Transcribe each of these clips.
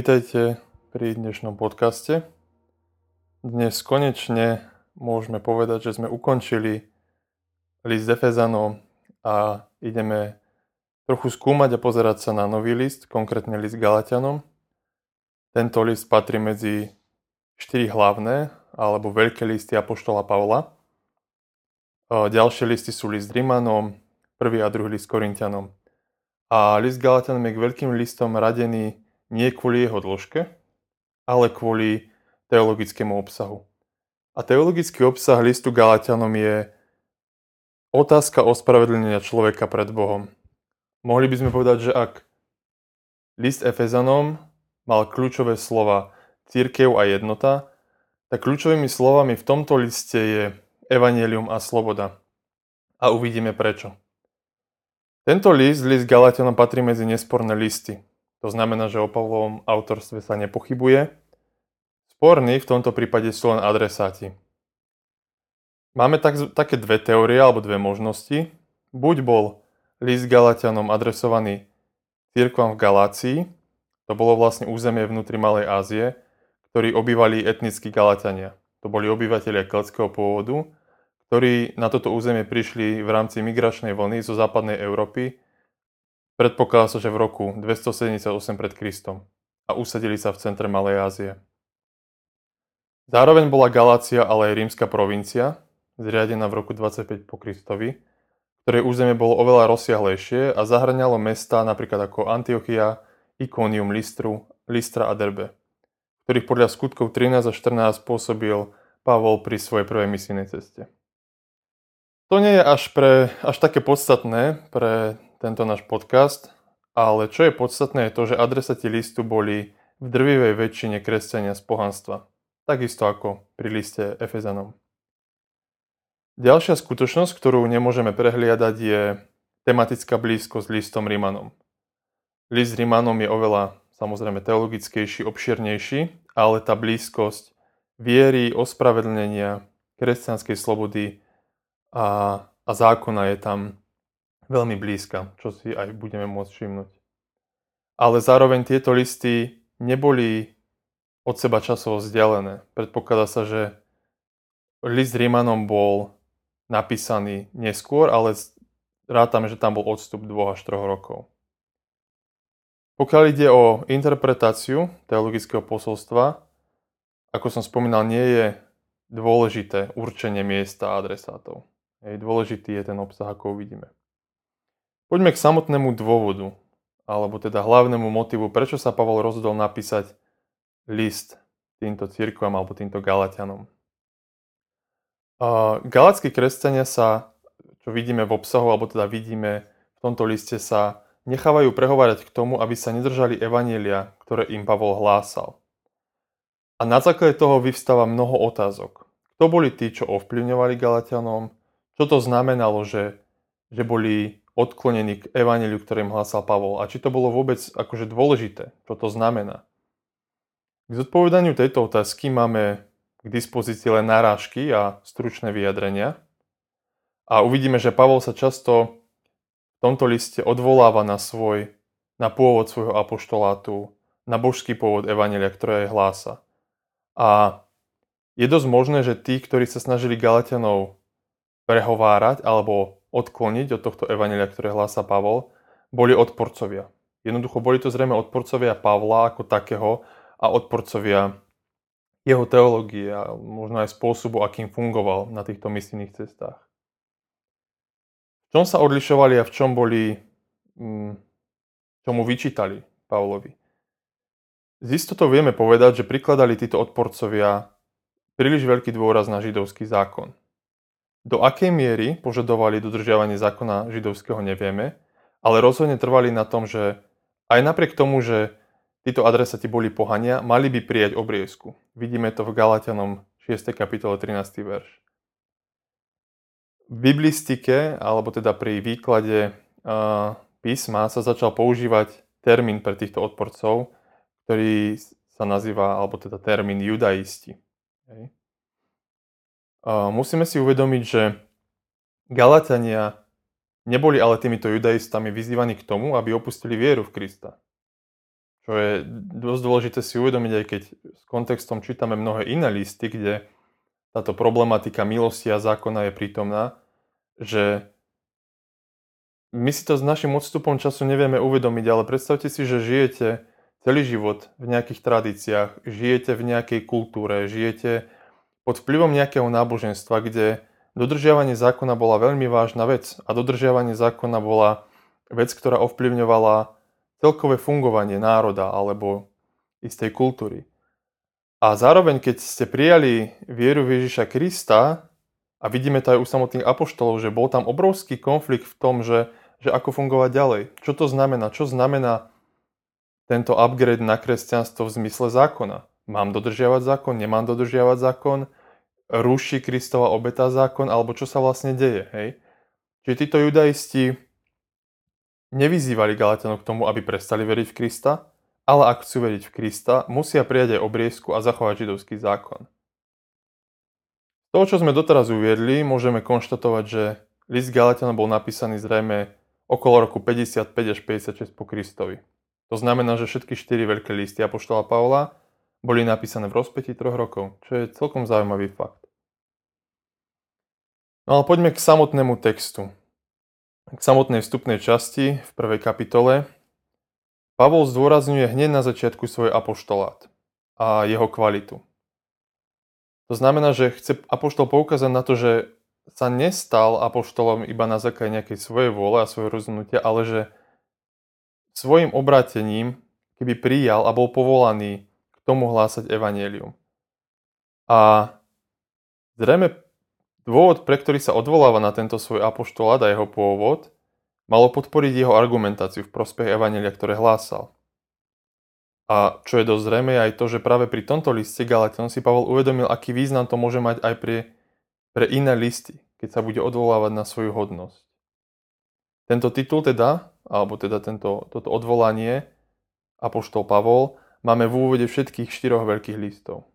Vítajte pri dnešnom podcaste. Dnes konečne môžeme povedať, že sme ukončili list Efezanom a ideme trochu skúmať a pozerať sa na nový list, konkrétne list Galatianom. Tento list patrí medzi štyri hlavné alebo veľké listy Apoštola Pavla. Ďalšie listy sú list Rimanom, prvý a druhý list Korintianom. A list Galatianom je k veľkým listom radený nie kvôli jeho dĺžke, ale kvôli teologickému obsahu. A teologický obsah listu Galatianom je otázka ospravedlnenia človeka pred Bohom. Mohli by sme povedať, že ak list Efezanom mal kľúčové slova církev a jednota, tak kľúčovými slovami v tomto liste je evanelium a sloboda. A uvidíme prečo. Tento list, list Galatianom, patrí medzi nesporné listy. To znamená, že o Pavlovom autorstve sa nepochybuje. Sporní v tomto prípade sú len adresáti. Máme tak, také dve teórie alebo dve možnosti. Buď bol list Galatianom adresovaný církvam v Galácii, to bolo vlastne územie vnútri Malej Ázie, ktorí obývali etnickí Galatiania. To boli obyvateľia keltského pôvodu, ktorí na toto územie prišli v rámci migračnej vlny zo západnej Európy Predpokladá sa, že v roku 278 pred Kristom a usadili sa v centre Malej Ázie. Zároveň bola Galácia, ale aj rímska provincia, zriadená v roku 25 po Kristovi, ktorej územie bolo oveľa rozsiahlejšie a zahrňalo mesta napríklad ako Antiochia, Ikonium, Listru, Listra a Derbe, ktorých podľa skutkov 13 a 14 pôsobil Pavol pri svojej prvej misijnej ceste. To nie je až, pre, až také podstatné pre tento náš podcast, ale čo je podstatné je to, že adresati listu boli v drvivej väčšine kresťania z pohanstva, takisto ako pri liste Efezanom. Ďalšia skutočnosť, ktorú nemôžeme prehliadať, je tematická blízkosť listom Rímanom. List Rímanom je oveľa samozrejme teologickejší, obširnejší, ale tá blízkosť viery, ospravedlnenia, kresťanskej slobody a, a zákona je tam veľmi blízka, čo si aj budeme môcť všimnúť. Ale zároveň tieto listy neboli od seba časovo vzdialené. Predpokladá sa, že list Rímanom bol napísaný neskôr, ale rátame, že tam bol odstup 2 až 3 rokov. Pokiaľ ide o interpretáciu teologického posolstva, ako som spomínal, nie je dôležité určenie miesta a adresátov. Dôležitý je ten obsah, ako uvidíme. Poďme k samotnému dôvodu, alebo teda hlavnému motivu, prečo sa Pavol rozhodol napísať list týmto církvam alebo týmto Galatianom. Galackí kresťania sa, čo vidíme v obsahu, alebo teda vidíme v tomto liste, sa nechávajú prehovárať k tomu, aby sa nedržali evanielia, ktoré im Pavol hlásal. A na základe toho vyvstáva mnoho otázok. Kto boli tí, čo ovplyvňovali Galatianom? Čo to znamenalo, že, že boli odklonení k evaneliu, ktorým hlásal Pavol. A či to bolo vôbec akože dôležité, čo to znamená. K zodpovedaniu tejto otázky máme k dispozícii len narážky a stručné vyjadrenia. A uvidíme, že Pavol sa často v tomto liste odvoláva na svoj, na pôvod svojho apoštolátu, na božský pôvod Evanelia, ktoré je hlása. A je dosť možné, že tí, ktorí sa snažili Galatianov prehovárať alebo odkloniť od tohto evanelia, ktoré hlása Pavol, boli odporcovia. Jednoducho boli to zrejme odporcovia Pavla ako takého a odporcovia jeho teológie a možno aj spôsobu, akým fungoval na týchto misijných cestách. V čom sa odlišovali a v čom boli, mm, čo vyčítali Pavlovi? Z istotou vieme povedať, že prikladali títo odporcovia príliš veľký dôraz na židovský zákon. Do akej miery požadovali dodržiavanie zákona židovského nevieme, ale rozhodne trvali na tom, že aj napriek tomu, že títo adresati boli pohania, mali by prijať obriezku. Vidíme to v Galatianom 6. kapitole 13. verš. V biblistike, alebo teda pri výklade písma sa začal používať termín pre týchto odporcov, ktorý sa nazýva, alebo teda termín judaisti. Hej musíme si uvedomiť, že Galatania neboli ale týmito judaistami vyzývaní k tomu, aby opustili vieru v Krista. Čo je dosť dôležité si uvedomiť, aj keď s kontextom čítame mnohé iné listy, kde táto problematika milosti a zákona je prítomná, že my si to s našim odstupom času nevieme uvedomiť, ale predstavte si, že žijete celý život v nejakých tradíciách, žijete v nejakej kultúre, žijete pod vplyvom nejakého náboženstva, kde dodržiavanie zákona bola veľmi vážna vec a dodržiavanie zákona bola vec, ktorá ovplyvňovala celkové fungovanie národa alebo istej kultúry. A zároveň, keď ste prijali vieru Ježiša Krista, a vidíme to aj u samotných apoštolov, že bol tam obrovský konflikt v tom, že že ako fungovať ďalej. Čo to znamená? Čo znamená tento upgrade na kresťanstvo v zmysle zákona? Mám dodržiavať zákon? Nemám dodržiavať zákon? Ruší Kristova obeta zákon? Alebo čo sa vlastne deje? Hej? Čiže títo judaisti nevyzývali Galatianov k tomu, aby prestali veriť v Krista, ale ak chcú veriť v Krista, musia prijať aj obriezku a zachovať židovský zákon. Z čo sme doteraz uviedli, môžeme konštatovať, že list Galatianov bol napísaný zrejme okolo roku 55 až 56 po Kristovi. To znamená, že všetky štyri veľké listy Apoštola Pavla boli napísané v rozpeti troch rokov, čo je celkom zaujímavý fakt. No ale poďme k samotnému textu. K samotnej vstupnej časti v prvej kapitole. Pavol zdôrazňuje hneď na začiatku svoj apoštolát a jeho kvalitu. To znamená, že chce apoštol poukázať na to, že sa nestal apoštolom iba na základe nejakej svojej vôle a svojho rozhodnutia, ale že svojim obratením, keby prijal a bol povolaný k tomu hlásať evanelium. A zrejme dôvod, pre ktorý sa odvoláva na tento svoj apoštolát a jeho pôvod, malo podporiť jeho argumentáciu v prospech evanelia, ktoré hlásal. A čo je dosť zrejme aj to, že práve pri tomto liste Galatian si Pavol uvedomil, aký význam to môže mať aj pri pre iné listy, keď sa bude odvolávať na svoju hodnosť. Tento titul teda, alebo teda tento, toto odvolanie, Apoštol Pavol, máme v úvode všetkých štyroch veľkých listov.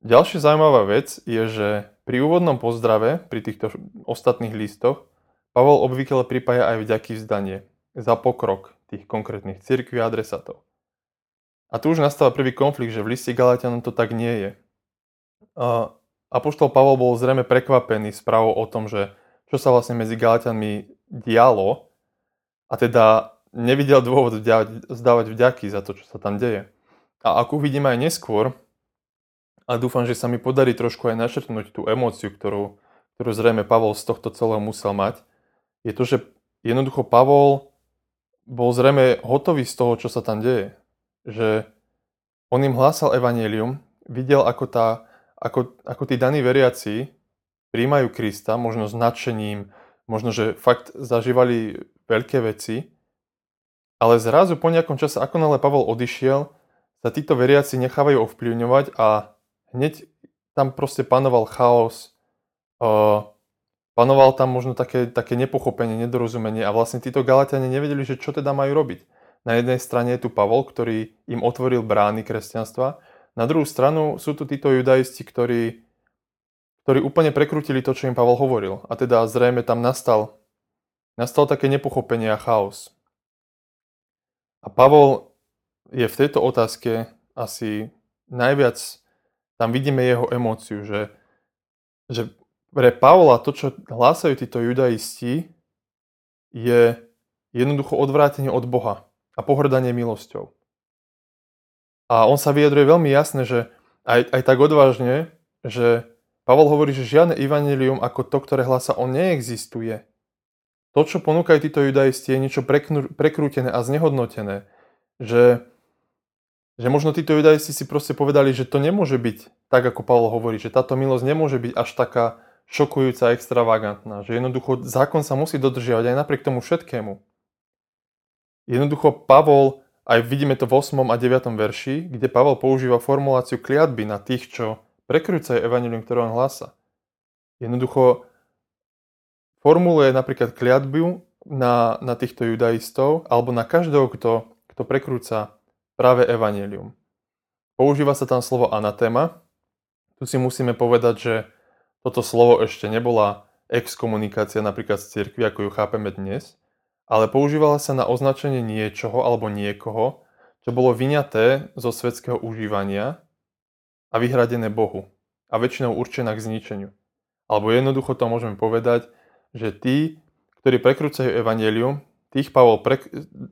Ďalšia zaujímavá vec je, že pri úvodnom pozdrave, pri týchto ostatných listoch, Pavol obvykle pripája aj vďaky vzdanie za pokrok tých konkrétnych cirkví a adresátov. A tu už nastáva prvý konflikt, že v liste Galatianom to tak nie je. Apoštol Pavol bol zrejme prekvapený správou o tom, že čo sa vlastne medzi Galatianmi dialo a teda nevidel dôvod zdávať vďaky za to, čo sa tam deje. A ako uvidíme aj neskôr, a dúfam, že sa mi podarí trošku aj našrtnúť tú emóciu, ktorú, ktorú zrejme Pavol z tohto celého musel mať, je to, že jednoducho Pavol bol zrejme hotový z toho, čo sa tam deje. Že on im hlásal evanelium, videl, ako tá ako, ako tí daní veriaci príjmajú Krista, možno s nadšením, možno, že fakt zažívali veľké veci, ale zrazu po nejakom čase, ako nále Pavol odišiel, sa títo veriaci nechávajú ovplyvňovať a hneď tam proste panoval chaos, uh, panoval tam možno také, také nepochopenie, nedorozumenie a vlastne títo Galatiani nevedeli, že čo teda majú robiť. Na jednej strane je tu Pavol, ktorý im otvoril brány kresťanstva na druhú stranu sú tu títo judaisti, ktorí, ktorí úplne prekrútili to, čo im Pavol hovoril. A teda zrejme tam nastal, nastal také nepochopenie a chaos. A Pavol je v tejto otázke asi najviac, tam vidíme jeho emóciu, že, že pre Pavla to, čo hlásajú títo judaisti, je jednoducho odvrátenie od Boha a pohrdanie milosťou. A on sa vyjadruje veľmi jasne, že aj, aj tak odvážne, že Pavol hovorí, že žiadne evanelium ako to, ktoré hlása on neexistuje. To, čo ponúkajú títo judaisti, je niečo prekrútené a znehodnotené. Že, že možno títo judaisti si proste povedali, že to nemôže byť tak, ako Pavol hovorí, že táto milosť nemôže byť až taká šokujúca, extravagantná. Že jednoducho zákon sa musí dodržiavať aj napriek tomu všetkému. Jednoducho Pavol aj vidíme to v 8. a 9. verši, kde Pavel používa formuláciu kliatby na tých, čo prekrúcajú evanilium, ktoré on hlása. Jednoducho formuluje napríklad kliatbu na, na týchto judaistov alebo na každého, kto, kto prekrúca práve evanilium. Používa sa tam slovo anatéma. Tu si musíme povedať, že toto slovo ešte nebola exkomunikácia napríklad z cirkvi, ako ju chápeme dnes, ale používala sa na označenie niečoho alebo niekoho, čo bolo vyňaté zo svetského užívania a vyhradené Bohu a väčšinou určená k zničeniu. Alebo jednoducho to môžeme povedať, že tí, ktorí prekrúcajú evanelium, tých Pavol pre,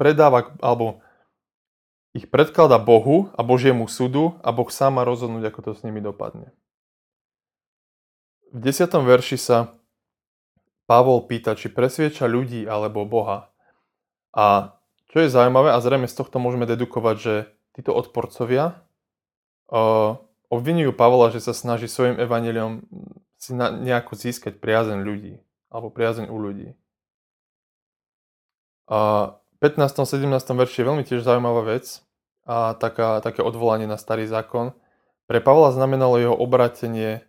predáva alebo ich predklada Bohu a Božiemu súdu a Boh sám má rozhodnúť, ako to s nimi dopadne. V 10. verši sa Pavol pýta, či presvieča ľudí alebo Boha. A čo je zaujímavé, a zrejme z tohto môžeme dedukovať, že títo odporcovia uh, obvinujú Pavla, že sa snaží svojim evaneliom si na, nejako získať priazeň ľudí, alebo priazeň u ľudí. V 15. 17. verši je veľmi tiež zaujímavá vec a taká, také odvolanie na starý zákon. Pre Pavla znamenalo jeho obratenie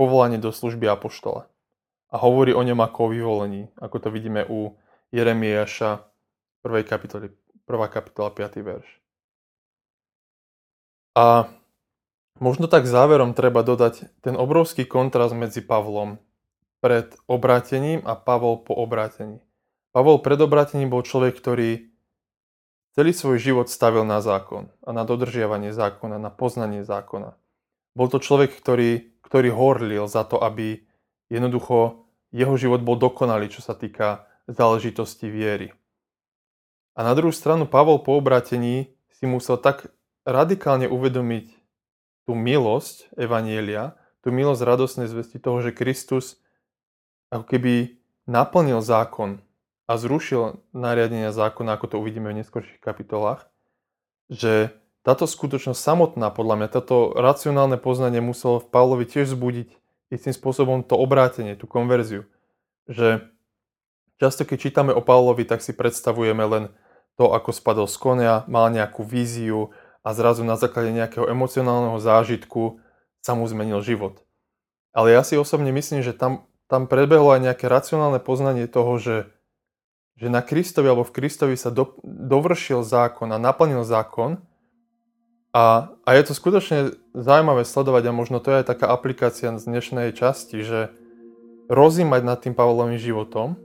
povolanie do služby apoštola a hovorí o ňom ako o vyvolení, ako to vidíme u Jeremiáša 1. kapitoly, 1. kapitola 5. verš. A možno tak záverom treba dodať ten obrovský kontrast medzi Pavlom pred obrátením a Pavol po obrátení. Pavol pred obrátením bol človek, ktorý celý svoj život stavil na zákon a na dodržiavanie zákona, na poznanie zákona. Bol to človek, ktorý, ktorý horlil za to, aby Jednoducho jeho život bol dokonalý, čo sa týka záležitosti viery. A na druhú stranu Pavol po obratení si musel tak radikálne uvedomiť tú milosť Evanielia, tú milosť radosnej zvesti toho, že Kristus ako keby naplnil zákon a zrušil nariadenia zákona, ako to uvidíme v neskôrších kapitolách, že táto skutočnosť samotná, podľa mňa, toto racionálne poznanie muselo v Pavlovi tiež zbudiť istým spôsobom to obrátenie, tú konverziu. Že často keď čítame o Pavlovi, tak si predstavujeme len to, ako spadol z konia, mal nejakú víziu a zrazu na základe nejakého emocionálneho zážitku sa mu zmenil život. Ale ja si osobne myslím, že tam, tam prebehlo aj nejaké racionálne poznanie toho, že, že na Kristovi alebo v Kristovi sa do, dovršil zákon a naplnil zákon a, a je to skutočne zaujímavé sledovať a možno to je aj taká aplikácia z dnešnej časti, že rozímať nad tým Pavlovým životom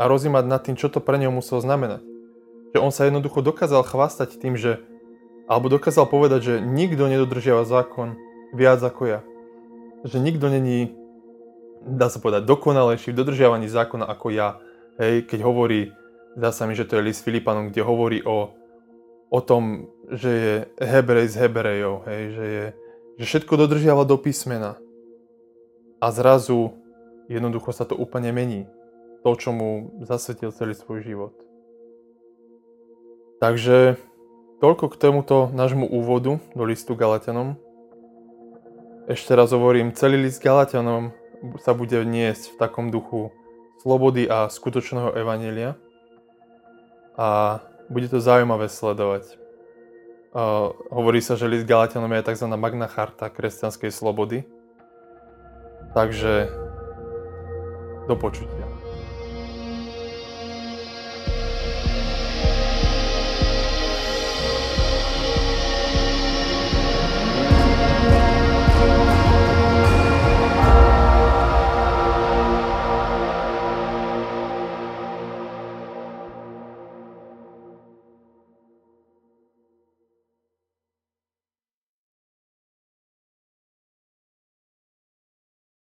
a rozímať nad tým, čo to pre neho muselo znamenať. Že on sa jednoducho dokázal chvastať tým, že alebo dokázal povedať, že nikto nedodržiava zákon viac ako ja. Že nikto není, dá sa povedať, dokonalejší v dodržiavaní zákona ako ja. Hej, keď hovorí, dá sa mi, že to je list Filipanom, kde hovorí o o tom, že je Hebrej z Hebrejov, hej, že, je, že všetko dodržiava do písmena. A zrazu jednoducho sa to úplne mení. To, čo mu zasvetil celý svoj život. Takže toľko k tomuto nášmu úvodu do listu Galatianom. Ešte raz hovorím, celý list Galatianom sa bude niesť v takom duchu slobody a skutočného evanelia. A bude to zaujímavé sledovať. Uh, hovorí sa, že list Galatianom je tzv. magna charta kresťanskej slobody. Takže do počutia.